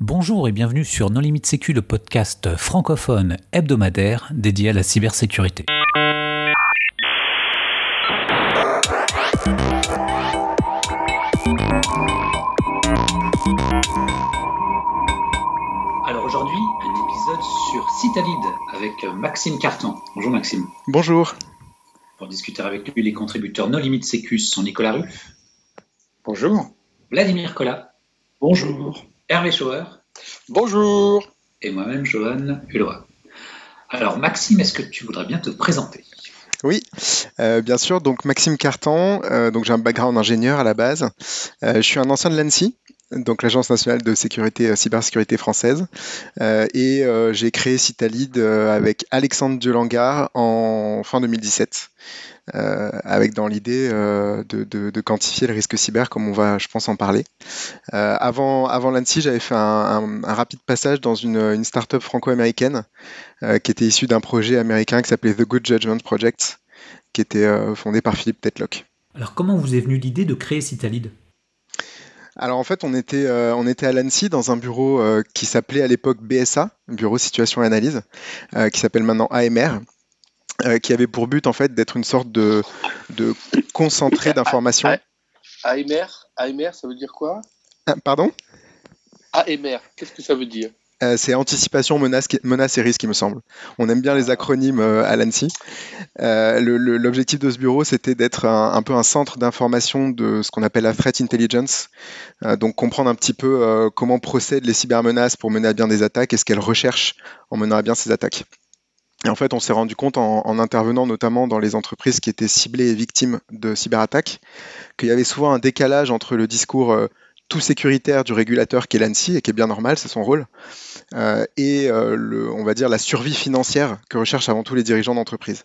Bonjour et bienvenue sur Non Limite Sécu, le podcast francophone hebdomadaire dédié à la cybersécurité. Alors aujourd'hui, un épisode sur Citalide avec Maxime Carton. Bonjour Maxime. Bonjour. Pour discuter avec lui, les contributeurs No Limite Sécu sont Nicolas Ruff. Bonjour. Vladimir Collat. Bonjour. Hervé Schauer. Bonjour. Et moi-même, Johan Hulot. Alors Maxime, est-ce que tu voudrais bien te présenter? Oui, euh, bien sûr. Donc Maxime Carton, euh, donc j'ai un background ingénieur à la base. Euh, je suis un ancien de l'ANSI, donc l'Agence nationale de sécurité cybersécurité française, et j'ai créé Citalid avec Alexandre Diolangar en fin 2017. Avec dans l'idée de, quantifier le risque cyber, comme on va, je pense, en parler. avant avant l'ANSI, j'avais fait un, rapide passage dans une, une start-up franco-américaine qui était issue d'un projet américain qui s'appelait The Good Judgment Project, qui était euh, fondé par Philippe Tetlock. Alors comment vous est venue l'idée de créer Citalid alors en fait, on était, euh, on était à l'ANSI dans un bureau euh, qui s'appelait à l'époque BSA, Bureau Situation et Analyse, qui s'appelle maintenant AMR, qui avait pour but en fait d'être une sorte de, de concentré d'informations. AMR, AMR, ça veut dire quoi? Ah, Pardon? AMR, qu'est-ce que ça veut dire? Euh, c'est anticipation, menace, menace et risque, il me semble. On aime bien les acronymes euh, à l'ANSI. Euh, l'objectif de ce bureau, c'était d'être un, peu un centre d'information de ce qu'on appelle la threat intelligence. donc comprendre un petit peu comment procèdent les cybermenaces pour mener à bien des attaques et ce qu'elles recherchent en menant à bien ces attaques. Et en fait, on s'est rendu compte en, en, intervenant notamment dans les entreprises qui étaient ciblées et victimes de cyberattaques, qu'il y avait souvent un décalage entre le discours tout sécuritaire du régulateur qui est l'ANSI et qui est bien normal, c'est son rôle, euh, et euh, le, on va dire la survie financière que recherchent avant tout les dirigeants d'entreprise.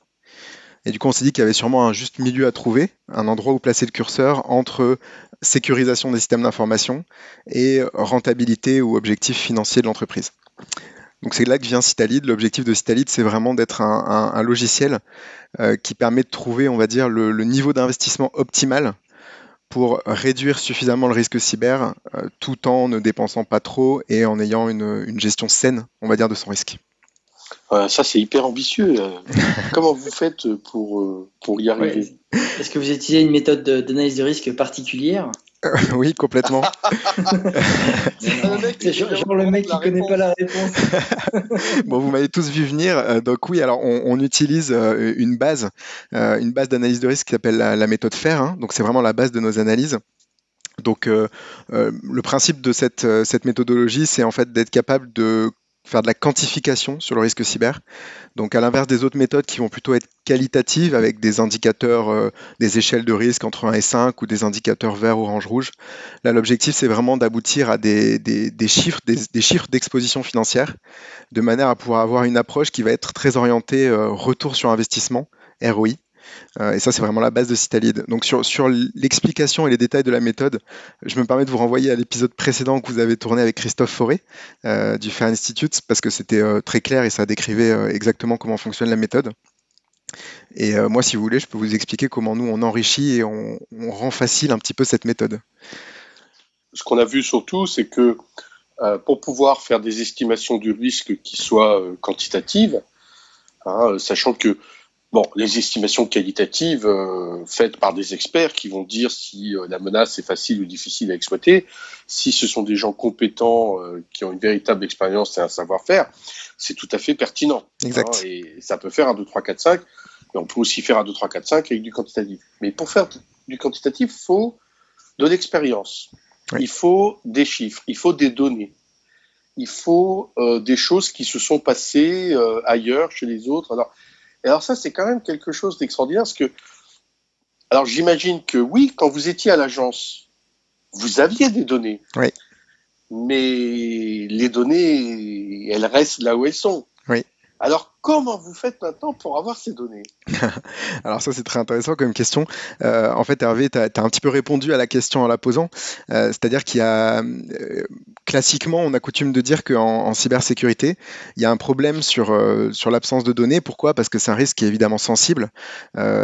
Et du coup, on s'est dit qu'il y avait sûrement un juste milieu à trouver, un endroit où placer le curseur entre sécurisation des systèmes d'information et rentabilité ou objectif financier de l'entreprise. Donc c'est là que vient Citalid. L'objectif de Citalid, c'est vraiment d'être un, logiciel euh, qui permet de trouver, on va dire, le niveau d'investissement optimal pour réduire suffisamment le risque cyber euh, tout en ne dépensant pas trop et en ayant une, gestion saine, on va dire, de son risque. Ça, c'est hyper ambitieux. Comment vous faites pour, euh, pour y arriver Est-ce que vous utilisez une méthode d'analyse de risque particulière? Oui, complètement. C'est genre, le mec qui connaît pas la réponse. bon, vous m'avez tous vu venir. Euh, donc oui, alors on, utilise euh, une base, euh, une base d'analyse de risque qui s'appelle la, méthode FAIR. Hein. donc c'est vraiment la base de nos analyses. Donc le principe de cette, cette méthodologie, c'est en fait d'être capable de faire de la quantification sur le risque cyber. Donc à l'inverse des autres méthodes qui vont plutôt être qualitatives avec des indicateurs, euh, des échelles de risque entre 1 et 5 ou des indicateurs vert, orange, rouge. Là l'objectif c'est vraiment d'aboutir à des, chiffres, des, chiffres d'exposition financière de manière à pouvoir avoir une approche qui va être très orientée euh, retour sur investissement, ROI, euh, et ça, c'est vraiment la base de Citalid. Donc sur, l'explication et les détails de la méthode, je me permets de vous renvoyer à l'épisode précédent que vous avez tourné avec Christophe Forêt euh, du Fair Institute, parce que c'était euh, très clair et ça décrivait exactement comment fonctionne la méthode. Et moi, si vous voulez, je peux vous expliquer comment nous, on enrichit et on, rend facile un petit peu cette méthode. Ce qu'on a vu surtout, c'est que pour pouvoir faire des estimations du risque qui soient quantitatives, hein, sachant que Bon, les estimations qualitatives euh, faites par des experts qui vont dire si euh, la menace est facile ou difficile à exploiter, si ce sont des gens compétents euh, qui ont une véritable expérience et un savoir-faire, c'est tout à fait pertinent. Exact. Hein, et ça peut faire un 2, 3, 4, 5, mais on peut aussi faire un 2, 3, 4, 5 avec du quantitatif. Mais pour faire du quantitatif, il faut de l'expérience. Il faut des chiffres, il faut des données. Il faut des choses qui se sont passées ailleurs, chez les autres. Alors, et alors ça, c'est quand même quelque chose d'extraordinaire, parce que, alors j'imagine que oui, quand vous étiez à l'agence, vous aviez des données. Oui. Mais les données, elles restent là où elles sont. Alors, comment vous faites maintenant pour avoir ces données Alors ça, c'est très intéressant comme question. Euh, en fait, Hervé, tu as, un petit peu répondu à la question en la posant. Euh, c'est-à-dire qu'il y a, euh, classiquement, on a coutume de dire qu'en en cybersécurité, il y a un problème sur, sur l'absence de données. Pourquoi? Parce que c'est un risque qui est évidemment sensible.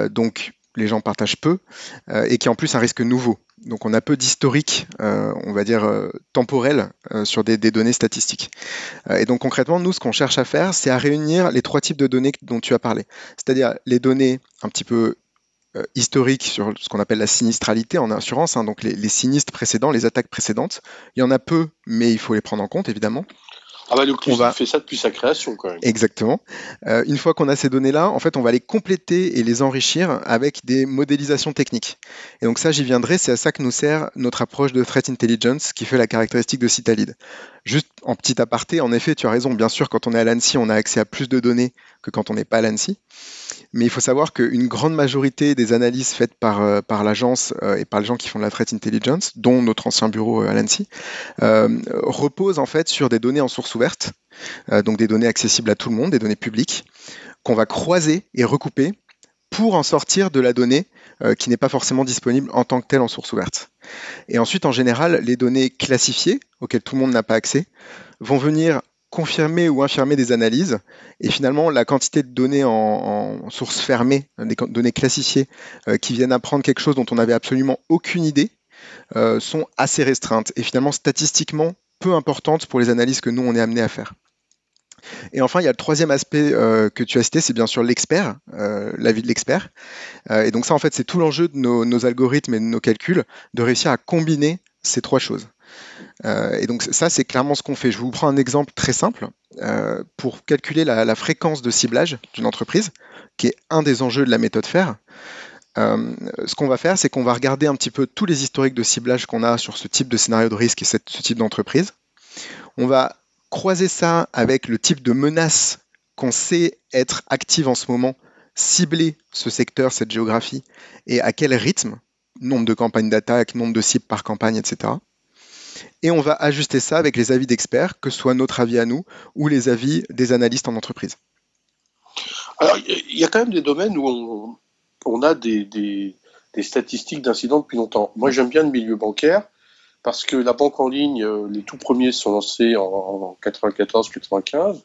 donc, les gens partagent peu, et qui est en plus un risque nouveau. Donc on a peu d'historique, on va dire, temporel sur des, données statistiques. et donc concrètement, nous, ce qu'on cherche à faire, c'est à réunir les trois types de données dont tu as parlé. C'est-à-dire les données un petit peu euh, historique sur ce qu'on appelle la sinistralité en assurance, hein, donc les, sinistres précédents, les attaques précédentes. Il y en a peu, mais il faut les prendre en compte, évidemment. Ah bah le on va... fait ça depuis sa création quand même. Exactement. Euh, une fois qu'on a ces données-là, en fait, on va les compléter et les enrichir avec des modélisations techniques. Et donc ça, j'y viendrai, c'est à ça que nous sert notre approche de Threat Intelligence qui fait la caractéristique de Citalid. Juste en petit aparté, en effet, tu as raison, bien sûr, quand on est à l'ANSI, on a accès à plus de données que quand on n'est pas à l'ANSI. Mais il faut savoir qu'une grande majorité des analyses faites par, euh, par l'agence euh, et par les gens qui font de la threat intelligence, dont notre ancien bureau euh, à l'ANSI, reposent en fait sur des données en source ouverte, donc des données accessibles à tout le monde, des données publiques, qu'on va croiser et recouper pour en sortir de la donnée qui n'est pas forcément disponible en tant que telle en source ouverte. Et ensuite, en général, les données classifiées, auxquelles tout le monde n'a pas accès, vont venir confirmer ou infirmer des analyses. Et finalement, la quantité de données en, source fermée, des données classifiées, euh, qui viennent apprendre quelque chose dont on n'avait absolument aucune idée, euh, sont assez restreintes et finalement statistiquement peu importantes pour les analyses que nous, on est amené à faire. Et enfin, il y a le troisième aspect euh, que tu as cité, c'est bien sûr l'expert, l'avis de l'expert. et donc ça, en fait, c'est tout l'enjeu de nos, algorithmes et de nos calculs, de réussir à combiner ces trois choses. Euh, et donc ça, c'est clairement ce qu'on fait. Je vous prends un exemple très simple. Euh, pour calculer la, fréquence de ciblage d'une entreprise, qui est un des enjeux de la méthode FAIR, euh, ce qu'on va faire, c'est qu'on va regarder un petit peu tous les historiques de ciblage qu'on a sur ce type de scénario de risque et ce type d'entreprise. On va croiser ça avec le type de menace qu'on sait être active en ce moment, cibler ce secteur, cette géographie, et à quel rythme, nombre de campagnes d'attaque, nombre de cibles par campagne, etc et on va ajuster ça avec les avis d'experts, que ce soit notre avis à nous ou les avis des analystes en entreprise. Alors, il y a quand même des domaines où on, a des, statistiques d'incidents depuis longtemps. Moi, j'aime bien le milieu bancaire parce que la banque en ligne, euh, les tout premiers sont lancés en, 94-95.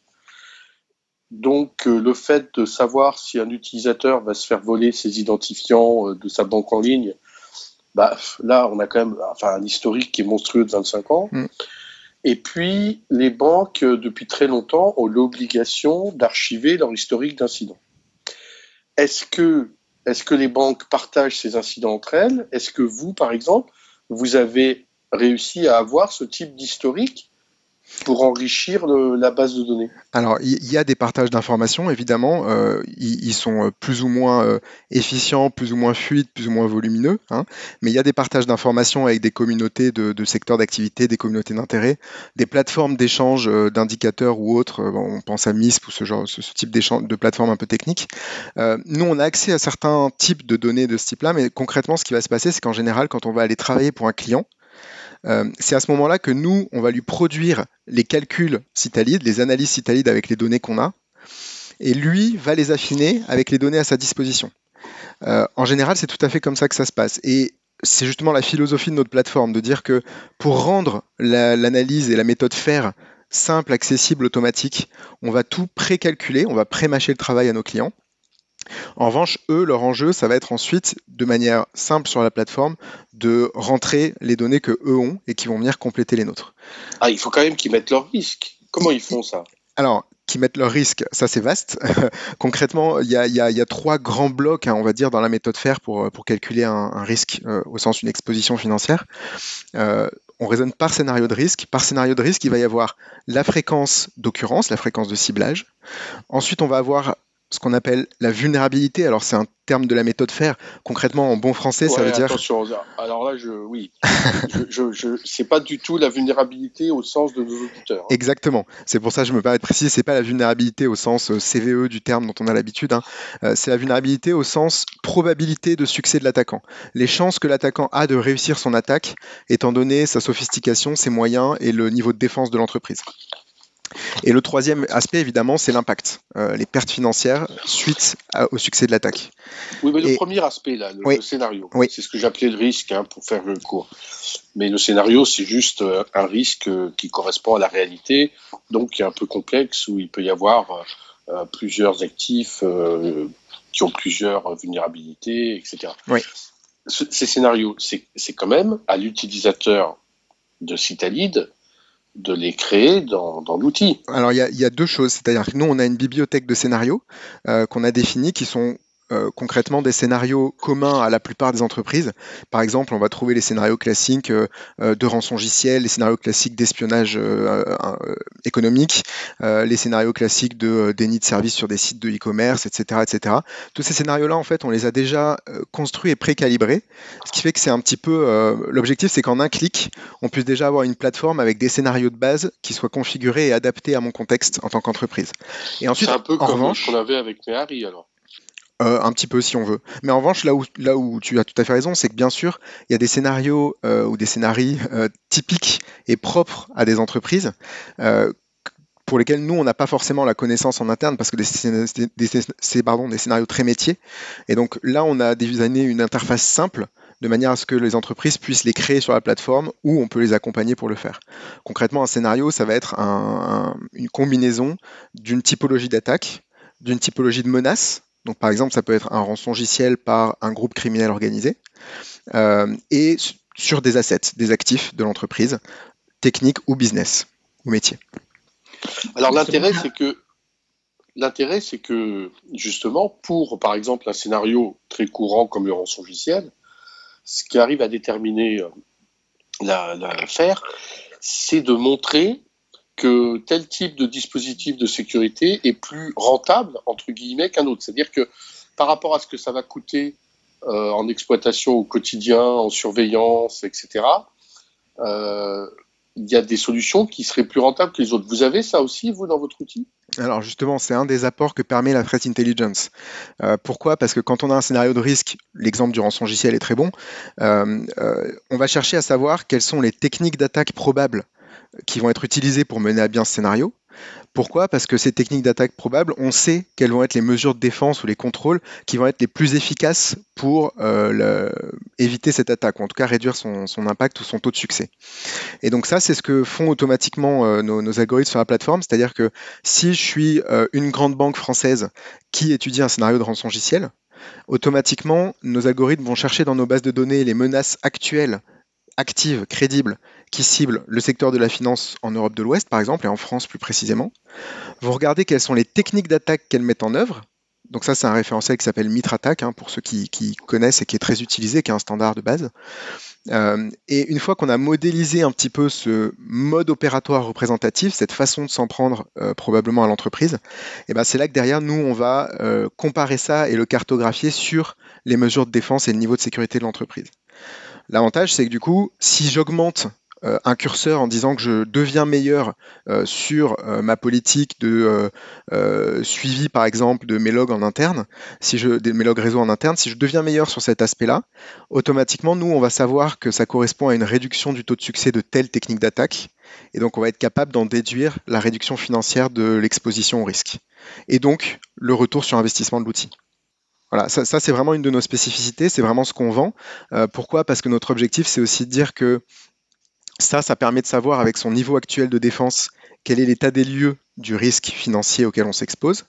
Donc, euh, le fait de savoir si un utilisateur va se faire voler ses identifiants euh, de sa banque en ligne, bah, là, on a quand même enfin, un historique qui est monstrueux de 25 ans. Mm. Et puis, les banques, depuis très longtemps, ont l'obligation d'archiver leur historique d'incidents. Est-ce que, est que les banques partagent ces incidents entre elles? Est-ce que vous, par exemple, vous avez réussi à avoir ce type d'historique pour enrichir la base de données Alors, il y, a des partages d'informations, évidemment. Euh, ils, sont euh, plus ou moins euh, efficients, plus ou moins fluides, plus ou moins volumineux. Hein. mais il y a des partages d'informations avec des communautés de, secteurs d'activité, des communautés d'intérêt, des plateformes d'échange d'indicateurs ou autres. on pense à MISP ou ce, genre, ce, type de plateforme un peu technique. nous, on a accès à certains types de données de ce type-là, mais concrètement, ce qui va se passer, c'est qu'en général, quand on va aller travailler pour un client, euh, c'est à ce moment-là que nous, on va lui produire les calculs Citalides, les analyses Citalides avec les données qu'on a, et lui va les affiner avec les données à sa disposition. Euh, en général, c'est tout à fait comme ça que ça se passe. Et c'est justement la philosophie de notre plateforme, de dire que pour rendre l'analyse et la méthode faire simple, accessible, automatique, on va tout pré-calculer, on va pré-mâcher le travail à nos clients. En revanche, eux, leur enjeu, ça va être ensuite, de manière simple sur la plateforme, de rentrer les données que eux ont et qui vont venir compléter les nôtres. Ah, il faut quand même qu'ils mettent leur risque. Comment ils font ça? Alors, qui mettent leur risque, ça c'est vaste. Concrètement, il y, a, trois grands blocs, hein, on va dire, dans la méthode FAIR pour, pour calculer un, risque euh, au sens d'une exposition financière. Euh, on raisonne par scénario de risque. Par scénario de risque, il va y avoir la fréquence d'occurrence, la fréquence de ciblage. Ensuite, on va avoir ce qu'on appelle la vulnérabilité. Alors, c'est un terme de la méthode faire. Concrètement, en bon français, ça veut dire. Attention, alors là, je, oui. je, je, c'est pas du tout la vulnérabilité au sens de nos auditeurs. Hein. Exactement. C'est pour ça que je me permets de préciser, c'est pas la vulnérabilité au sens euh, CVE du terme dont on a l'habitude. Hein. Euh, c'est la vulnérabilité au sens probabilité de succès de l'attaquant. Les chances que l'attaquant a de réussir son attaque, étant donné sa sophistication, ses moyens et le niveau de défense de l'entreprise. Et le troisième aspect, évidemment, c'est l'impact, euh, les pertes financières suite au succès de l'attaque. Oui, mais le premier aspect, là, le, scénario, c'est ce que j'appelais le risque, hein, pour faire le court. Mais le scénario, c'est juste euh, un risque euh, qui correspond à la réalité, donc qui est un peu complexe, où il peut y avoir plusieurs actifs qui ont plusieurs vulnérabilités, etc. Oui. ces scénarios, c'est quand même à l'utilisateur de Citalid de les créer dans, l'outil. Alors il y, a deux choses, c'est-à-dire que nous on a une bibliothèque de scénarios euh, qu'on a définie qui sont euh, concrètement des scénarios communs à la plupart des entreprises. Par exemple, on va trouver les scénarios classiques euh, euh, de rançongiciel, les scénarios classiques d'espionnage économique, les scénarios classiques de déni de service sur des sites de e-commerce, etc., etc. Tous ces scénarios-là, en fait, on les a déjà construits et précalibrés, ce qui fait que c'est un petit peu l'objectif, c'est qu'en un clic, on puisse déjà avoir une plateforme avec des scénarios de base qui soient configurés et adaptés à mon contexte en tant qu'entreprise. Et ensuite, c'est un peu comme ce qu'on avait avec Mehari alors. Euh, un petit peu si on veut. Mais en revanche, là où, tu as tout à fait raison, c'est que bien sûr, il y a des scénarios euh, ou des scénarios euh, typiques et propres à des entreprises pour lesquels nous, on n'a pas forcément la connaissance en interne parce que c'est des scénarios très métiers. Et donc là, on a designé une interface simple de manière à ce que les entreprises puissent les créer sur la plateforme ou on peut les accompagner pour le faire. Concrètement, un scénario, ça va être une combinaison d'une typologie d'attaque, d'une typologie de menace, donc, par exemple, ça peut être un rançongiciel par un groupe criminel organisé euh, et sur des assets, des actifs de l'entreprise, techniques ou business ou métier. Alors, l'intérêt, c'est que l'intérêt, c'est que justement, pour par exemple un scénario très courant comme le rançongiciel, ce qui arrive à déterminer euh, l'affaire, c'est de montrer que tel type de dispositif de sécurité est plus rentable, entre guillemets, qu'un autre. C'est-à-dire que par rapport à ce que ça va coûter euh, en exploitation au quotidien, en surveillance, etc., euh, il y a des solutions qui seraient plus rentables que les autres. Vous avez ça aussi, vous, dans votre outil? Alors justement, c'est un des apports que permet la threat intelligence. Euh, pourquoi? Parce que quand on a un scénario de risque, l'exemple du rançongiciel est très bon, on va chercher à savoir quelles sont les techniques d'attaque probables qui vont être utilisées pour mener à bien ce scénario. Pourquoi? Parce que ces techniques d'attaque probables, on sait quelles vont être les mesures de défense ou les contrôles qui vont être les plus efficaces pour euh, éviter cette attaque, ou en tout cas réduire son, impact ou son taux de succès. Et donc ça, c'est ce que font automatiquement euh, nos, algorithmes sur la plateforme, c'est-à-dire que si je suis euh, une grande banque française qui étudie un scénario de rançongiciel, automatiquement, nos algorithmes vont chercher dans nos bases de données les menaces actuelles active, crédible, qui cible le secteur de la finance en Europe de l'Ouest, par exemple, et en France plus précisément. Vous regardez quelles sont les techniques d'attaque qu'elles mettent en œuvre. Donc ça, c'est un référentiel qui s'appelle Mitre Attack, hein, pour ceux qui, connaissent et qui est très utilisé, qui est un standard de base. Euh, et une fois qu'on a modélisé un petit peu ce mode opératoire représentatif, cette façon de s'en prendre euh, probablement à l'entreprise, eh ben c'est là que derrière nous, on va euh, comparer ça et le cartographier sur les mesures de défense et le niveau de sécurité de l'entreprise. L'avantage, c'est que du coup, si j'augmente un curseur en disant que je deviens meilleur euh, sur euh, ma politique de suivi, par exemple, de mes logs en interne, si je, des, mes logs réseau en interne, si je deviens meilleur sur cet aspect-là, automatiquement, nous, on va savoir que ça correspond à une réduction du taux de succès de telle technique d'attaque. Et donc, on va être capable d'en déduire la réduction financière de l'exposition au risque. Et donc, le retour sur investissement de l'outil. Voilà, ça, c'est vraiment une de nos spécificités, c'est vraiment ce qu'on vend. Euh, pourquoi? Parce que notre objectif, c'est aussi de dire que ça, ça permet de savoir avec son niveau actuel de défense quel est l'état des lieux du risque financier auquel on s'expose.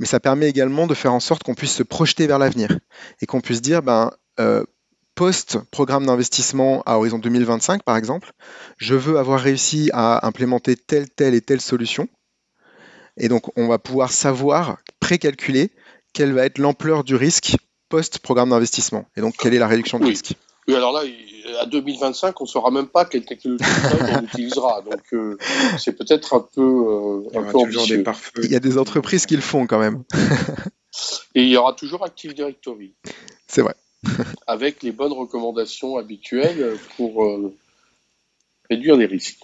Mais ça permet également de faire en sorte qu'on puisse se projeter vers l'avenir et qu'on puisse dire, ben, euh, post-programme d'investissement à horizon 2025, par exemple, je veux avoir réussi à implémenter telle, telle et telle solution. Et donc, on va pouvoir savoir, précalculer quelle va être l'ampleur du risque post-programme d'investissement Et donc, quelle est la réduction de risque Oui, alors là, à 2025, on ne saura même pas quelle technologie on utilisera. Donc, euh, c'est peut-être un peu, euh, un peu ambitieux. Il y a des entreprises qui le font quand même. Et il y aura toujours Active Directory. C'est vrai. avec les bonnes recommandations habituelles pour euh, réduire les risques.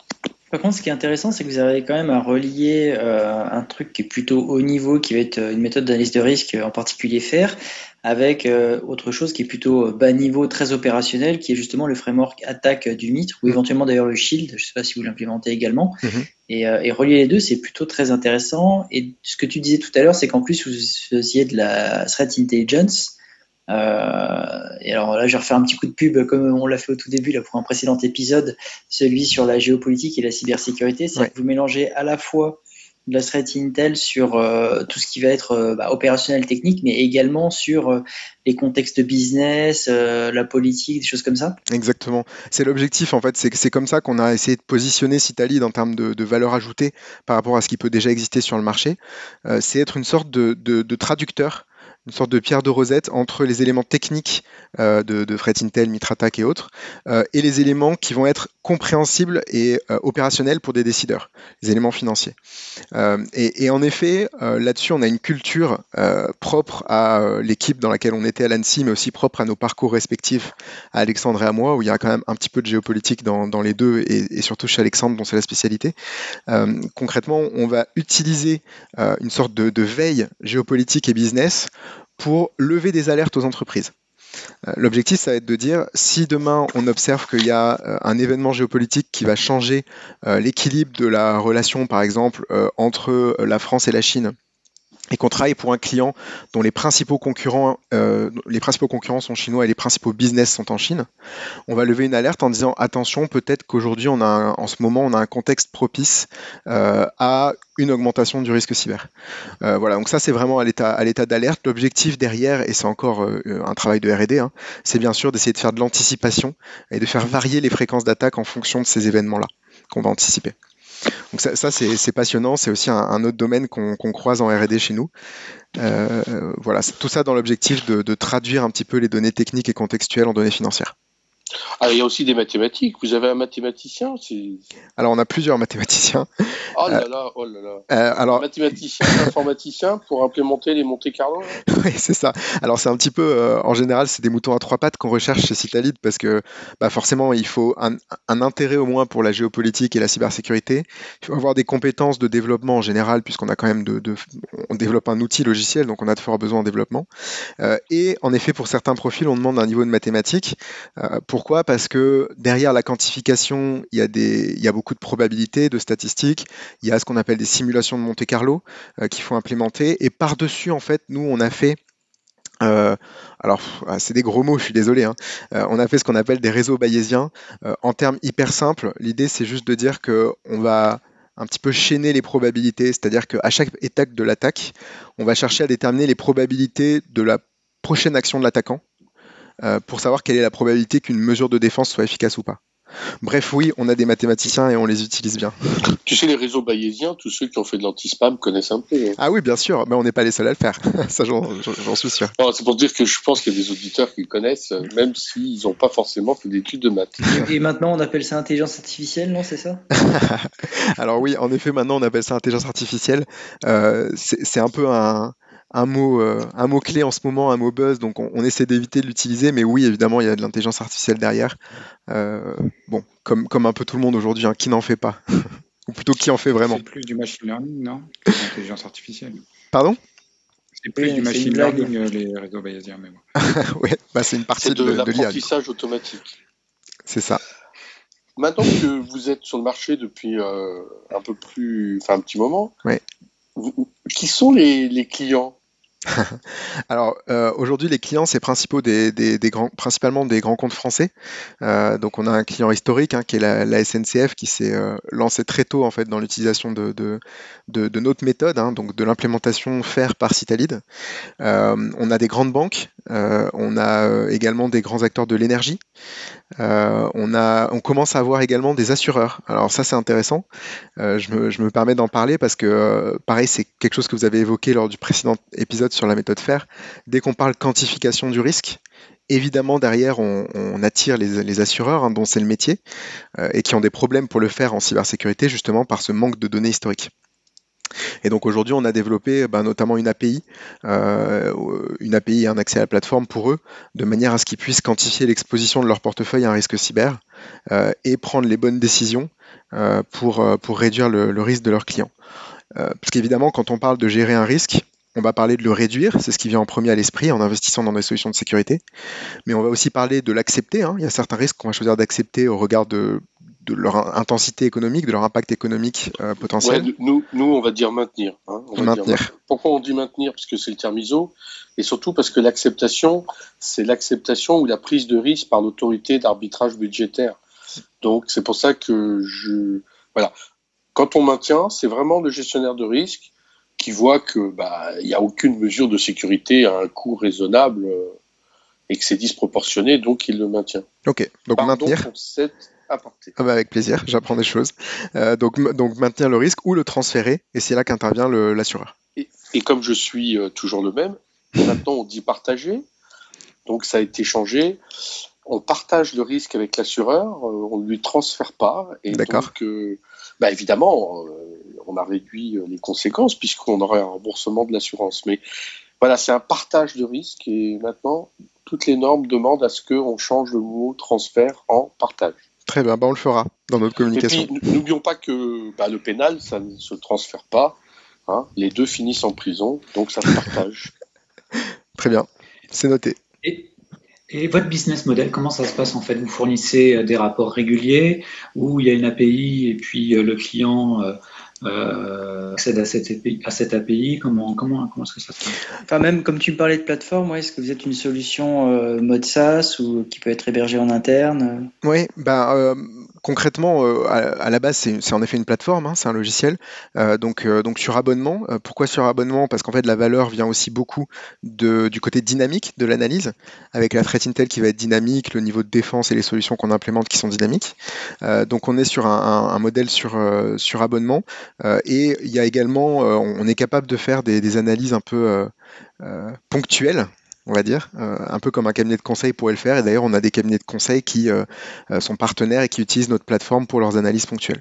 Par contre, ce qui est intéressant, c'est que vous avez quand même à relier euh, un truc qui est plutôt haut niveau, qui va être euh, une méthode d'analyse de risque, en particulier FAIR, avec euh, autre chose qui est plutôt bas niveau, très opérationnel, qui est justement le framework attaque du Mitre, ou éventuellement d'ailleurs le Shield, je ne sais pas si vous l'implémentez également. Mhm. Et, et, relier les deux, c'est plutôt très intéressant. Et ce que tu disais tout à l'heure, c'est qu'en plus, vous faisiez de la threat intelligence. Euh, et alors là, je vais refaire un petit coup de pub comme on l'a fait au tout début là, pour un précédent épisode, celui sur la géopolitique et la cybersécurité. C'est que vous mélangez à la fois de la threat intel sur euh, tout ce qui va être euh, bah, opérationnel technique, mais également sur euh, les contextes business, la politique, des choses comme ça Exactement. C'est l'objectif en fait. C'est c'est comme ça qu'on a essayé de positionner Citalid en termes de, valeur ajoutée par rapport à ce qui peut déjà exister sur le marché. c'est être une sorte de, de traducteur une sorte de pierre de rosette entre les éléments techniques euh, de, Fret Intel, Mitratak et autres, euh, et les éléments qui vont être compréhensibles et euh, opérationnels pour des décideurs, les éléments financiers. Et, en effet, là-dessus, on a une culture propre à l'équipe dans laquelle on était à l'ANSI, mais aussi propre à nos parcours respectifs, à Alexandre et à moi, où il y a quand même un petit peu de géopolitique dans, les deux, et, surtout chez Alexandre, dont c'est la spécialité. concrètement, on va utiliser une sorte de veille géopolitique et business pour lever des alertes aux entreprises. Euh, l'objectif, ça va être de dire, si demain on observe qu'il y a euh, un événement géopolitique qui va changer euh, l'équilibre de la relation, par exemple, entre la France et la Chine, et qu'on travaille pour un client dont les principaux concurrents, euh, les principaux concurrents sont chinois et les principaux business sont en Chine, on va lever une alerte en disant attention, peut-être qu'aujourd'hui on a en ce moment on a un contexte propice euh, à une augmentation du risque cyber. Euh, voilà, donc ça c'est vraiment à l'état d'alerte. L'objectif derrière, et c'est encore un travail de R&D, hein, c'est bien sûr d'essayer de faire de l'anticipation et de faire varier les fréquences d'attaque en fonction de ces événements-là qu'on va anticiper. Donc ça, c'est passionnant, c'est aussi un, autre domaine qu'on croise en R&D chez nous. Euh, voilà, tout ça dans l'objectif de, traduire un petit peu les données techniques et contextuelles en données financières. Ah, il y a aussi des mathématiques. Vous avez un mathématicien Alors, on a plusieurs mathématiciens. Oh là là, oh là là. Euh, alors... Mathématicien, informaticien pour implémenter les Monte Carlo Oui, c'est ça. Alors, c'est un petit peu, euh, en général, c'est des moutons à trois pattes qu'on recherche chez Citalid parce que bah, forcément, il faut un, intérêt au moins pour la géopolitique et la cybersécurité. Il faut avoir des compétences de développement en général, puisqu'on a quand même de, On développe un outil logiciel, donc on a de forts besoins en développement. Euh, et en effet, pour certains profils, on demande un niveau de mathématiques. Pourquoi? Parce que derrière la quantification, il y, a beaucoup de probabilités, de statistiques il y a ce qu'on appelle des simulations de Monte Carlo euh, qu'il faut implémenter. Et par-dessus, en fait, nous, on a fait euh, alors, ah, c'est des gros mots, je suis désolé. Hein. Euh, on a fait ce qu'on appelle des réseaux bayésiens. en termes hyper simples, l'idée c'est juste de dire que on va un petit peu chaîner les probabilités, c'est-à-dire qu'à chaque étape de l'attaque, on va chercher à déterminer les probabilités de la prochaine action de l'attaquant pour savoir quelle est la probabilité qu'une mesure de défense soit efficace ou pas. Bref, oui, on a des mathématiciens et on les utilise bien. Tu sais, les réseaux bayésiens, tous ceux qui ont fait de l'anti-spam connaissent un peu. Hein. Ah oui, bien sûr, mais on n'est pas les seuls à le faire. Ça, j'en suis sûr. C'est pour dire que je pense qu'il y a des auditeurs qui le connaissent, même s'ils n'ont pas forcément fait d'études de maths. Et maintenant, on appelle ça intelligence artificielle, non C'est ça? Alors oui, en effet, maintenant, on appelle ça intelligence artificielle. Euh, c'est un peu un un mot, euh, un mot clé en ce moment, un mot buzz, donc on, essaie d'éviter de l'utiliser, mais oui, évidemment, il y a de l'intelligence artificielle derrière. Euh, bon, comme, comme un peu tout le monde aujourd'hui, hein, qui n'en fait pas? Ou plutôt qui en fait vraiment? C'est plus du machine learning, non? L'intelligence artificielle. Pardon? C'est plus du machine learning, euh, les réseaux bayésiens, mais oui, bah, c'est une partie de, de l'apprentissage automatique. C'est ça. Maintenant que vous êtes sur le marché depuis un peu plus, enfin un petit moment, qui sont les, les clients? Alors euh, aujourd'hui, les clients, c'est principalement des grands comptes français. Euh, donc on a un client historique hein, qui est la, SNCF qui s'est euh, lancé très tôt en fait dans l'utilisation de, de, notre méthode, hein, donc de l'implémentation faire par Citalid. on a des grandes banques, on a également des grands acteurs de l'énergie. on, a, on commence à avoir également des assureurs. Alors ça c'est intéressant. Je me, permets d'en parler parce que pareil c'est quelque chose que vous avez évoqué lors du précédent épisode sur la méthode FAIR, dès qu'on parle quantification du risque, évidemment derrière on, attire les, assureurs hein, dont c'est le métier euh, et qui ont des problèmes pour le faire en cybersécurité justement par ce manque de données historiques. Et donc aujourd'hui, on a développé ben, notamment une API, euh, une API et un accès à la plateforme pour eux, de manière à ce qu'ils puissent quantifier l'exposition de leur portefeuille à un risque cyber euh, et prendre les bonnes décisions pour, pour réduire le, le, risque de leurs clients. parce qu'évidemment, quand on parle de gérer un risque, on va parler de le réduire, c'est ce qui vient en premier à l'esprit en investissant dans des solutions de sécurité. Mais on va aussi parler de l'accepter. Hein. Il y a certains risques qu'on va choisir d'accepter au regard de, leur intensité économique, de leur impact économique euh, potentiel. nous, nous, on va dire maintenir. Hein. maintenir. Pourquoi on dit maintenir? Parce que c'est le terme ISO, et surtout parce que l'acceptation, c'est l'acceptation ou la prise de risque par l'autorité d'arbitrage budgétaire. Donc c'est pour ça que je... Voilà Quand on maintient, c'est vraiment le gestionnaire de risque qui voit que bah n'y a aucune mesure de sécurité à un coût raisonnable euh, et que c'est disproportionné, donc il le maintient. Ok, donc Pardon maintenir. pour cette Ah bah, avec plaisir, j'apprends des choses. Euh, donc, donc maintenir le risque ou le transférer, et c'est là qu'intervient l'assureur. Et comme je suis euh, toujours le même, maintenant on dit partager, donc ça a été changé. On partage le risque avec l'assureur, euh, on ne lui transfère pas. Et donc, euh, bah évidemment, on a réduit les conséquences puisqu'on aurait un remboursement de l'assurance. Mais voilà, c'est un partage de risque et maintenant, toutes les normes demandent à ce qu'on change le mot transfert en partage. Très bien, bah, on le fera dans notre communication. n'oublions pas que bah, le pénal, ça ne se transfère pas. hein. Les deux finissent en prison, donc ça se partage. Très bien, c'est noté. Et, et votre business model, comment ça se passe en fait? Vous fournissez euh, des rapports réguliers où il y a une API et puis euh, le client euh, euh, accède à cette API, à cette API comment, comment, comment est-ce que ça se passe? Enfin, même comme tu me parlais de plateforme, ouais, est-ce que vous êtes une solution euh, mode SaaS ou qui peut être hébergée en interne? Oui, bah, euh, concrètement, euh, à, la base, c'est en effet une plateforme, hein, c'est un logiciel. Euh, donc, euh, donc sur abonnement. Pourquoi sur abonnement? Parce qu'en fait, la valeur vient aussi beaucoup du côté dynamique de l'analyse, avec la threat intel qui va être dynamique, le niveau de défense et les solutions qu'on implémente qui sont dynamiques. Donc, on est sur un, modèle sur, abonnement. Et il y a également, on est capable de faire des, analyses un peu ponctuelles. On va dire, euh, un peu comme un cabinet de conseil pourrait le faire. Et d'ailleurs, on a des cabinets de conseil qui euh, euh, sont partenaires et qui utilisent notre plateforme pour leurs analyses ponctuelles.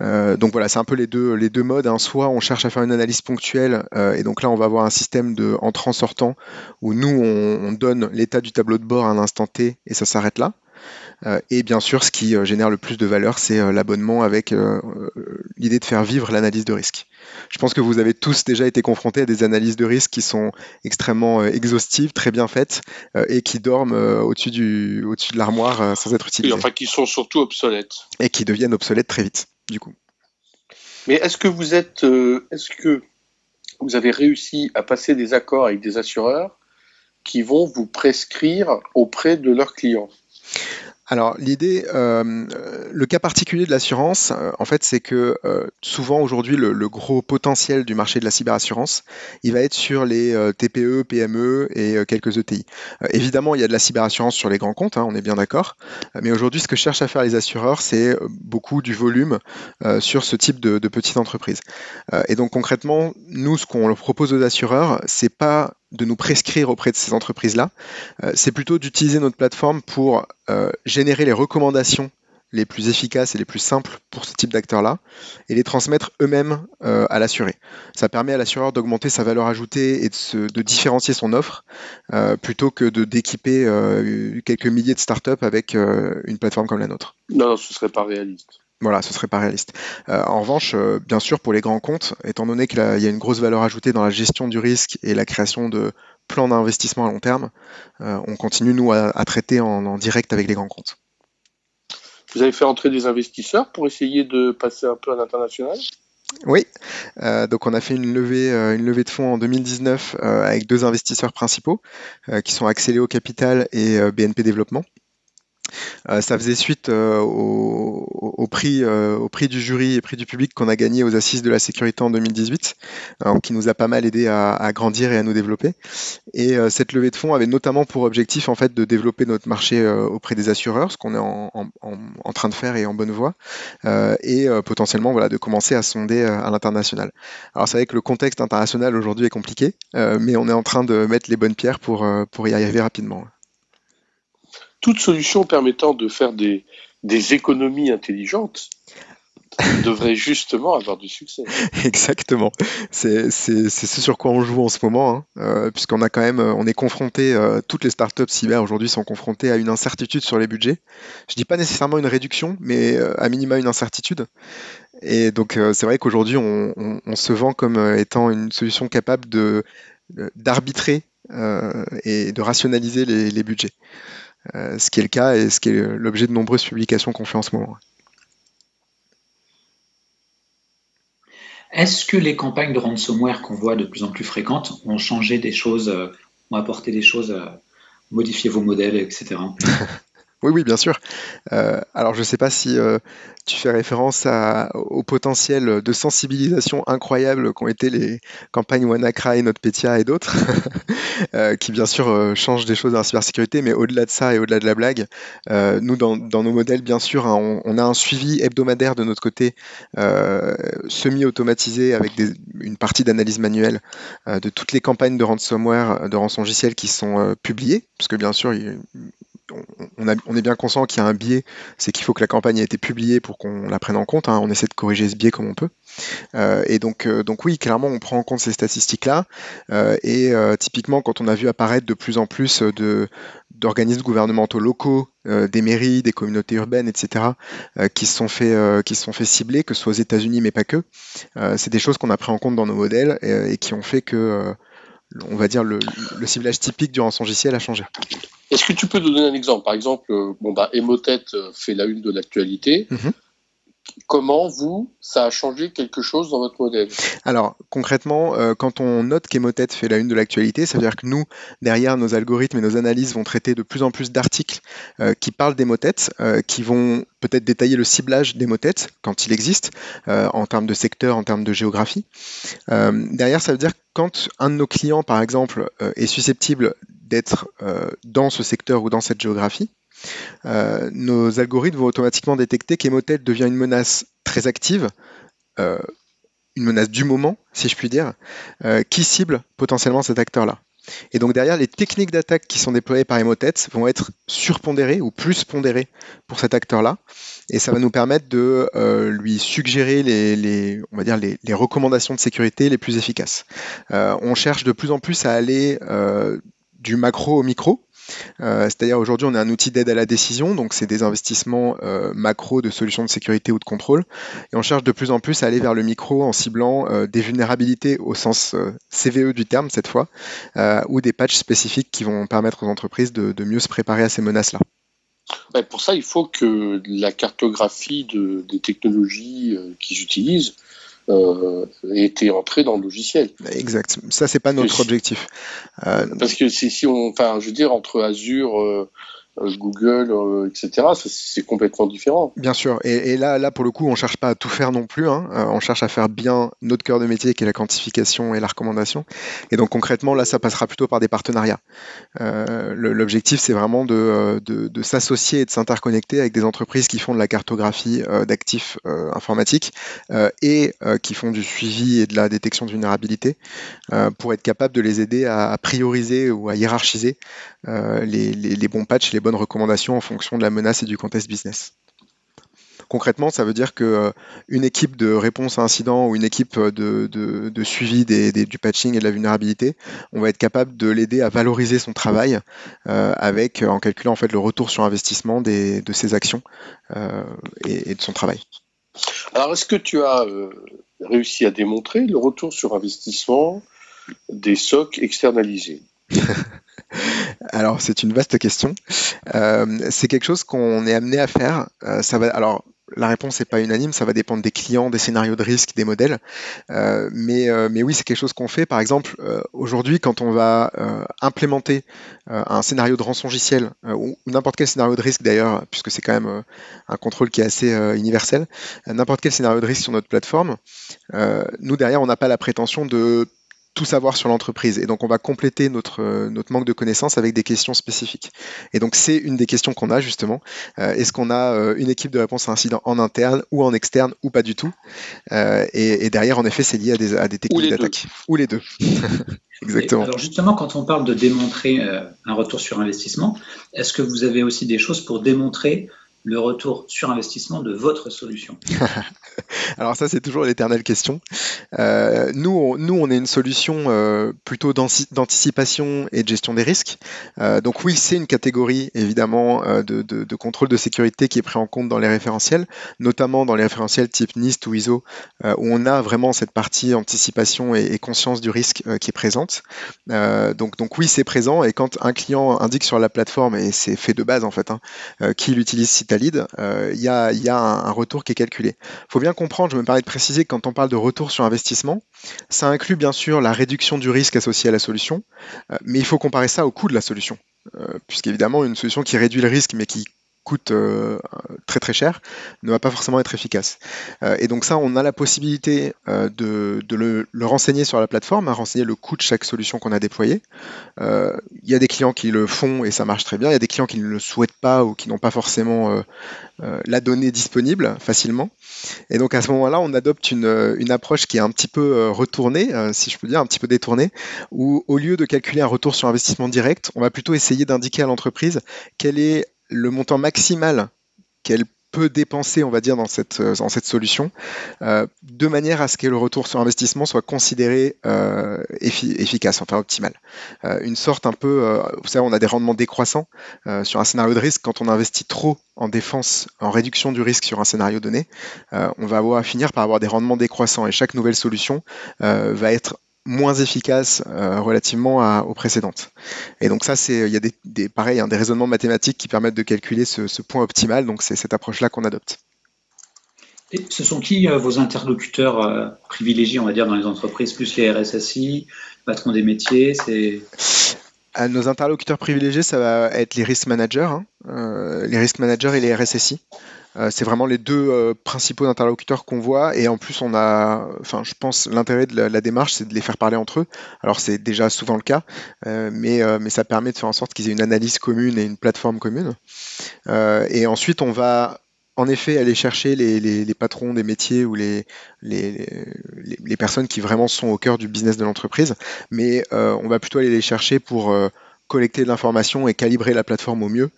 Donc voilà, c'est un peu les deux, modes. hein. Soit on cherche à faire une analyse ponctuelle, et donc là on va avoir un système de entrant-sortant où nous on, on donne l'état du tableau de bord à un instant T et ça s'arrête là. Euh, et bien sûr, ce qui euh, génère le plus de valeur, c'est euh, l'abonnement avec l'idée de faire vivre l'analyse de risque. Je pense que vous avez tous déjà été confrontés à des analyses de risque qui sont extrêmement exhaustives, très bien faites, et qui dorment au-dessus du, au-dessus de l'armoire sans être Et utilisées, enfin, qui sont surtout obsolètes. et qui deviennent obsolètes très vite, du coup. Mais est-ce que vous êtes, est-ce que vous avez réussi à passer des accords avec des assureurs qui vont vous prescrire auprès de leurs clients? Alors l'idée, euh, euh, le cas particulier de l'assurance, euh, en fait, c'est que souvent aujourd'hui le, gros potentiel du marché de la cyberassurance, il va être sur les TPE, PME et quelques ETI. Évidemment, il y a de la cyberassurance sur les grands comptes, hein, on est bien d'accord. Mais aujourd'hui, ce que cherchent à faire les assureurs, c'est beaucoup du volume sur ce type de, de petites entreprises. Euh, et donc concrètement, nous, ce qu'on leur propose aux assureurs, c'est pas de nous prescrire auprès de ces entreprises-là, euh, c'est plutôt d'utiliser notre plateforme pour euh, générer les recommandations les plus efficaces et les plus simples pour ce type d'acteurs-là et les transmettre eux-mêmes euh, à l'assuré. Ça permet à l'assureur d'augmenter sa valeur ajoutée et de, différencier son offre plutôt que de d'équiper quelques milliers de startups avec une plateforme comme la nôtre. Non, non, ce serait pas réaliste. Voilà, ce serait pas réaliste. Euh, en revanche, euh, bien sûr, pour les grands comptes, étant donné qu'il y a une grosse valeur ajoutée dans la gestion du risque et la création de plans d'investissement à long terme, euh, on continue, nous, à, à traiter en, en direct avec les grands comptes. Vous avez fait entrer des investisseurs pour essayer de passer un peu à l'international? Oui, donc on a fait une levée, une levée de fonds en 2019 euh, avec deux investisseurs principaux qui sont Accéléo Capital et BNP Développement. Euh, ça faisait suite euh, au, au prix, euh, au prix du jury et prix du public qu'on a gagné aux assises de la sécurité en 2018, euh, qui nous a pas mal aidé à, grandir et à nous développer. Et cette levée de fonds avait notamment pour objectif en fait de développer notre marché auprès des assureurs, ce qu'on est en, train de faire et en bonne voie, et potentiellement voilà de commencer à sonder à l'international. Alors c'est vrai que le contexte international aujourd'hui est compliqué, mais on est en train de mettre les bonnes pierres pour y arriver rapidement. Toute solution permettant de faire des, des économies intelligentes devrait justement avoir du succès. Exactement. C'est ce sur quoi on joue en ce moment, hein, euh, puisqu'on a quand même, euh, on est confronté, euh, toutes les startups cyber aujourd'hui sont confrontées à une incertitude sur les budgets. Je dis pas nécessairement une réduction, mais euh, à minima une incertitude. Et donc c'est vrai qu'aujourd'hui on, on- on se vend comme étant une solution capable de d'arbitrer et de rationaliser les, les budgets. Euh, ce qui est le cas et ce qui est l'objet de nombreuses publications qu'on fait en ce moment. Est-ce que les campagnes de ransomware qu'on voit de plus en plus fréquentes ont changé des choses, euh, ont apporté des choses, euh, modifié vos modèles, etc. Oui, oui, bien sûr. Euh, alors, je ne sais pas si euh, tu fais référence au potentiel de sensibilisation incroyable qu'ont été les campagnes WannaCry, NotPetya et d'autres, euh, qui bien sûr changent des choses dans la cybersécurité, mais au-delà de ça et au-delà de la blague, nous, dans, nos modèles, bien sûr, hein, on, a un suivi hebdomadaire de notre côté, semi-automatisé, avec une partie d'analyse manuelle de toutes les campagnes de ransomware, de rançongiciel qui sont publiées, parce bien sûr, on, est bien conscient qu'il y a un biais, c'est qu'il faut que la campagne ait été publiée pour qu'on la prenne en compte. Hein. on essaie de corriger ce biais comme on peut. Euh, et donc, euh, donc oui, clairement, on prend en compte ces statistiques-là. Euh, et typiquement, quand on a vu apparaître de plus en plus d'organismes gouvernementaux locaux, des mairies, des communautés urbaines, etc., qui se sont fait qui sont fait cibler, que ce soit aux États-Unis mais pas que. c'est des choses qu'on a pris en compte dans nos modèles et, qui ont fait que on va dire le, ciblage typique du rançongiciel a changé. Est-ce que tu peux nous donner un exemple? Par exemple, euh, bon bah Emotet euh, fait la une de l'actualité. Mhm. Comment, vous, ça a changé quelque chose dans votre modèle? Alors, concrètement, euh, quand on note qu'Emotet fait la une de l'actualité, ça veut dire que nous, derrière nos algorithmes et nos analyses, vont traiter de plus en plus d'articles qui parlent d'Emotet, qui vont peut-être détailler le ciblage d'Emotet quand il existe, en termes de secteur, en termes de géographie. derrière, ça veut dire que quand un de nos clients, par exemple, est susceptible d'être euh, dans ce secteur ou dans cette géographie, euh, nos algorithmes vont automatiquement détecter qu'Emotet devient une menace très active, euh, une menace du moment, si je puis dire, qui cible potentiellement cet acteur-là. Et donc derrière, les techniques d'attaque qui sont déployées par Emotet vont être surpondérées ou plus pondérées pour cet acteur-là. Et ça va nous permettre de lui suggérer les, recommandations de sécurité les plus efficaces. on cherche de plus en plus à aller du macro au micro. Euh, c'est-à-dire aujourd'hui on a un outil d'aide à la décision, donc c'est des investissements euh, macro de solutions de sécurité ou de contrôle, et on cherche de plus en plus à aller vers le micro en ciblant euh, des vulnérabilités au sens CVE du terme cette fois, ou des patchs spécifiques qui vont permettre aux entreprises de, mieux se préparer à ces menaces-là. pour ça, il faut que la cartographie des technologies qu'ils utilisent euh, été entré dans le logiciel. Exact. Ça, c'est pas notre objectif. Euh, parce que si, si on, enfin, je veux dire, entre Azure, euh, Google, euh, etc. C'est complètement différent. Bien sûr. Et, là, pour le coup, on cherche pas à tout faire non plus. Hein. Euh, on cherche à faire bien notre cœur de métier, qui est la quantification et la recommandation. Et donc concrètement, là, ça passera plutôt par des partenariats. L'objectif, c'est vraiment de, s'associer et de s'interconnecter avec des entreprises qui font de la cartographie d'actifs informatiques et qui font du suivi et de la détection de vulnérabilité pour être capable de les aider à, prioriser ou à hiérarchiser les bons patchs, les bonnes recommandations en fonction de la menace et du contexte business. Concrètement, ça veut dire que euh, une équipe de réponse à incident ou une équipe de, suivi du patching et de la vulnérabilité, on va être capable de l'aider à valoriser son travail euh, avec en calculant en fait le retour sur investissement de ses actions euh, et, de son travail. Alors, est-ce que tu as réussi à démontrer le retour sur investissement des SOC externalisés? alors, c'est une vaste question. Euh, c'est quelque chose qu'on est amené à faire. Euh, va, alors, la réponse n'est pas unanime, ça va dépendre des clients, des scénarios de risque, des modèles. Euh, mais, oui, c'est quelque chose qu'on fait. Par exemple, aujourd'hui, quand on va implémenter un scénario de rançongiciel, ou n'importe quel scénario de risque d'ailleurs, puisque c'est quand même un contrôle qui est assez universel, n'importe quel scénario de risque sur notre plateforme, nous derrière, on n'a pas la prétention de tout savoir sur l'entreprise. Et donc, on va compléter notre, euh, notre manque de connaissances avec des questions spécifiques. Et donc, c'est une des questions qu'on a justement. Euh, est-ce qu'on a euh, une équipe de réponse à incident en interne ou en externe ou pas du tout? Et, derrière, en effet, c'est lié à des, à des techniques d'attaque. Ou les deux. Exactement. alors justement, quand on parle de démontrer un retour sur investissement, est-ce que vous avez aussi des choses pour démontrer le retour sur investissement de votre solution Alors ça, c'est toujours l'éternelle question. Euh, nous, on, nous, on est une solution euh, plutôt d'anticipation et de gestion des risques. Euh, donc oui, c'est une catégorie évidemment de, contrôle de sécurité qui est pris en compte dans les référentiels, notamment dans les référentiels type NIST ou ISO, où on a vraiment cette partie anticipation et, conscience du risque qui est présente. donc, donc oui, c'est présent. Et quand un client indique sur la plateforme, et c'est fait de base en fait, hein, qu'il utilise Citalid, il y a, un, retour qui est calculé. faut bien comprendre, je me permets de préciser que quand on parle de retour sur investissement, ça inclut bien sûr la réduction du risque associé à la solution, euh, mais il faut comparer ça au coût de la solution. Euh, puisqu'évidemment, une solution qui réduit le risque mais qui coûte euh, très très cher ne va pas forcément être efficace. Euh, et donc ça, on a la possibilité euh, de, le, renseigner sur la plateforme, à renseigner le coût de chaque solution qu'on a déployée. Il y a des clients qui le font et ça marche très bien. Il y a des clients qui ne le souhaitent pas ou qui n'ont pas forcément la donnée disponible facilement. Et donc à ce moment-là, on adopte une, une, approche qui est un petit peu retournée, si je peux dire, un petit peu détournée, où au lieu de calculer un retour sur investissement direct, on va plutôt essayer d'indiquer à l'entreprise quel est le montant maximal qu'elle peut dépenser, on va dire, dans cette, euh, dans cette solution, euh, de manière à ce que le retour sur investissement soit considéré euh, efficace, enfin optimal. une sorte un peu, vous savez, on a des rendements décroissants sur un scénario de risque. Quand on investit trop en défense, en réduction du risque sur un scénario donné, on va avoir, finir par avoir des rendements décroissants et chaque nouvelle solution va être moins efficace euh, relativement aux précédentes. Et donc ça, c'est il y a des, pareil, hein, des raisonnements mathématiques qui permettent de calculer ce, point optimal. Donc c'est cette approche-là qu'on adopte. Et ce sont qui euh, vos interlocuteurs euh, privilégiés, on va dire, dans les entreprises, plus les RSSI, patrons des métiers c'est... nos interlocuteurs privilégiés, ça va être les risk managers, hein, les risk managers et les RSSI. Euh, c'est vraiment les deux euh, principaux interlocuteurs qu'on voit et en plus on a, enfin je pense l'intérêt de la, démarche c'est de les faire parler entre eux. Alors c'est déjà souvent le cas, euh, mais, mais ça permet de faire en sorte qu'ils aient une analyse commune et une plateforme commune. et ensuite on va en effet aller chercher les, patrons des métiers ou les, les, personnes qui vraiment sont au cœur du business de l'entreprise, mais on va plutôt aller les chercher pour collecter de l'information et calibrer la plateforme au mieux.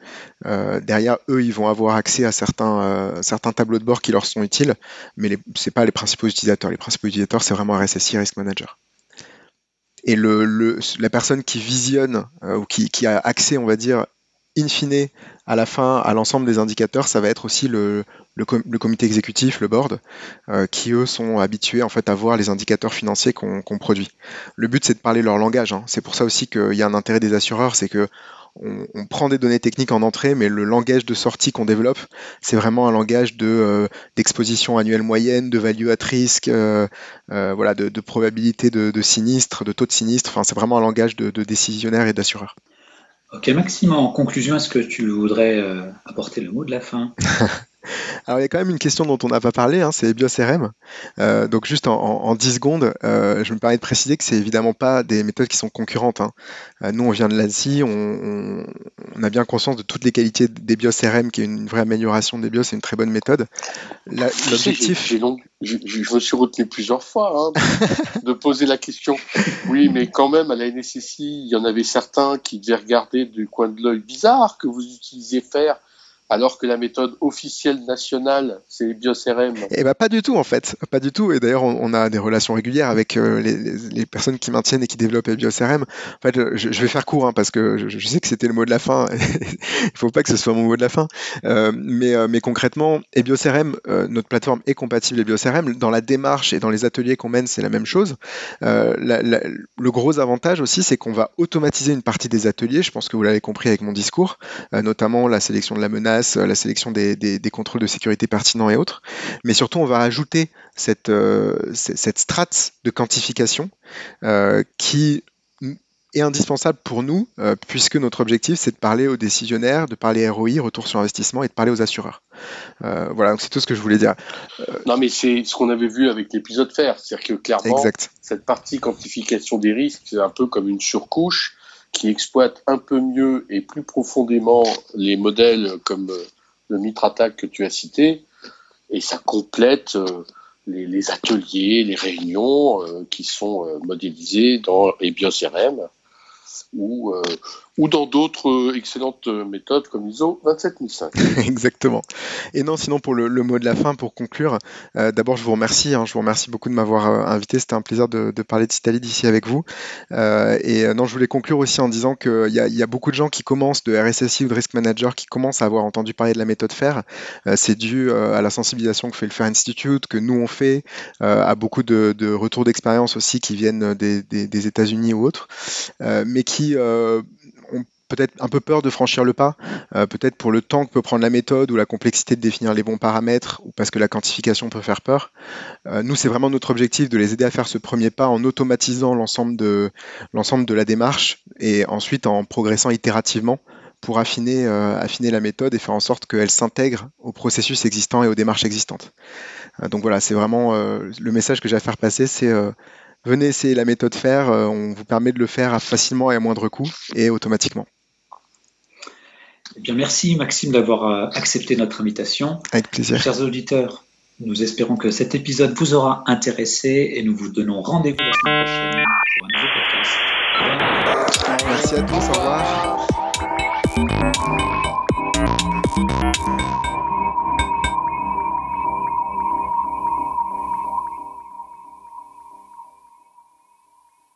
Euh, derrière, eux, ils vont avoir accès à certains, euh, certains tableaux de bord qui leur sont utiles, mais ce n'est pas les principaux utilisateurs. Les principaux utilisateurs, c'est vraiment RSSI, Risk Manager. Et la personne qui visionne euh, ou qui, a accès, on va dire, in fine, à la fin, à l'ensemble des indicateurs, ça va être aussi le, comité exécutif, le board, euh, qui eux sont habitués en fait à voir les indicateurs financiers qu'on produit. Le but c'est de parler leur langage. Hein. C'est pour ça aussi qu'il y a un intérêt des assureurs, c'est que on, prend des données techniques en entrée, mais le langage de sortie qu'on développe, c'est vraiment un langage euh, d'exposition annuelle moyenne, de value at risk, euh, voilà, de, probabilité de, sinistre, de taux de sinistre. C'est vraiment un langage de décisionnaire et d'assureur. Ok, Maxime, en conclusion, est-ce que tu voudrais apporter le mot de la fin? Alors il y a quand même une question dont on n'a pas parlé, hein, c'est BioCRM. Euh, donc juste en, 10 secondes, euh, je me permets de préciser que c'est évidemment pas des méthodes qui sont concurrentes. Hein. Euh, nous on vient de l'ANSI, on, a bien conscience de toutes les qualités des BioCRM, qui est une vraie amélioration des bios, c'est une très bonne méthode. L'objectif... Je, me suis retenu plusieurs fois hein, de poser la question. Oui, mais quand même, à la NSSI, il y en avait certains qui devaient regarder du coin de l'œil bizarre que vous utilisiez faire alors que la méthode officielle nationale, c'est BioCRM. Eh ben pas du tout en fait, pas du tout. Et d'ailleurs, on, a des relations régulières avec euh, les, personnes qui maintiennent et qui développent BioCRM. En fait, je, vais faire court hein, parce que je, sais que c'était le mot de la fin. Il faut pas que ce soit mon mot de la fin. Euh, mais, euh, mais concrètement, notre plateforme est compatible avec BioCRM. Dans la démarche et dans les ateliers qu'on mène, c'est la même chose. le gros avantage aussi, c'est qu'on va automatiser une partie des ateliers. Je pense que vous l'avez compris avec mon discours, notamment la sélection de la menace euh, la sélection des, contrôles de sécurité pertinents et autres. Mais surtout, on va ajouter cette, euh, cette strate de quantification euh, qui est indispensable pour nous, puisque notre objectif, c'est de parler aux décisionnaires, de parler ROI, retour sur investissement, et de parler aux assureurs. voilà, donc c'est tout ce que je voulais dire. Non, mais c'est ce qu'on avait vu avec l'épisode faire, c'est-à-dire que clairement, cette partie quantification des risques, c'est un peu comme une surcouche qui exploite un peu mieux et plus profondément les modèles comme euh, le Mitratac que tu as cité, et ça complète euh, les, ateliers, les réunions euh, qui sont modélisés dans les BioCRM ou, euh, ou dans d'autres euh, excellentes méthodes comme l'ISO 27005. Exactement. Et non, sinon pour le, mot de la fin, pour conclure, euh, d'abord je vous remercie, hein, je vous remercie beaucoup de m'avoir invité, c'était un plaisir de, parler de Citali d'ici avec vous. et non, je voulais conclure aussi en disant qu'il y, y, a beaucoup de gens qui commencent de RSSI ou de Risk Manager qui commencent à avoir entendu parler de la méthode FAIR. c'est dû à la sensibilisation que fait le FAIR Institute, que nous on fait, à beaucoup de, retours d'expérience aussi qui viennent des, États-Unis ou autres, mais qui euh, peut-être un peu peur de franchir le pas, euh, peut-être pour le temps que peut prendre la méthode ou la complexité de définir les bons paramètres, ou parce que la quantification peut faire peur. Euh, nous, c'est vraiment notre objectif de les aider à faire ce premier pas en automatisant l'ensemble de, de la démarche et ensuite en progressant itérativement pour affiner, affiner la méthode et faire en sorte qu'elle s'intègre au processus existant et aux démarches existantes. donc voilà, c'est vraiment le message que j'ai à faire passer, c'est venez essayer la méthode faire, on vous permet de le faire facilement et à moindre coût et automatiquement. Eh bien, merci Maxime d'avoir accepté notre invitation. Avec plaisir. Chers auditeurs, nous espérons que cet épisode vous aura intéressé et nous vous donnons rendez-vous la semaine prochaine pour un nouveau podcast. Merci à tous, au revoir.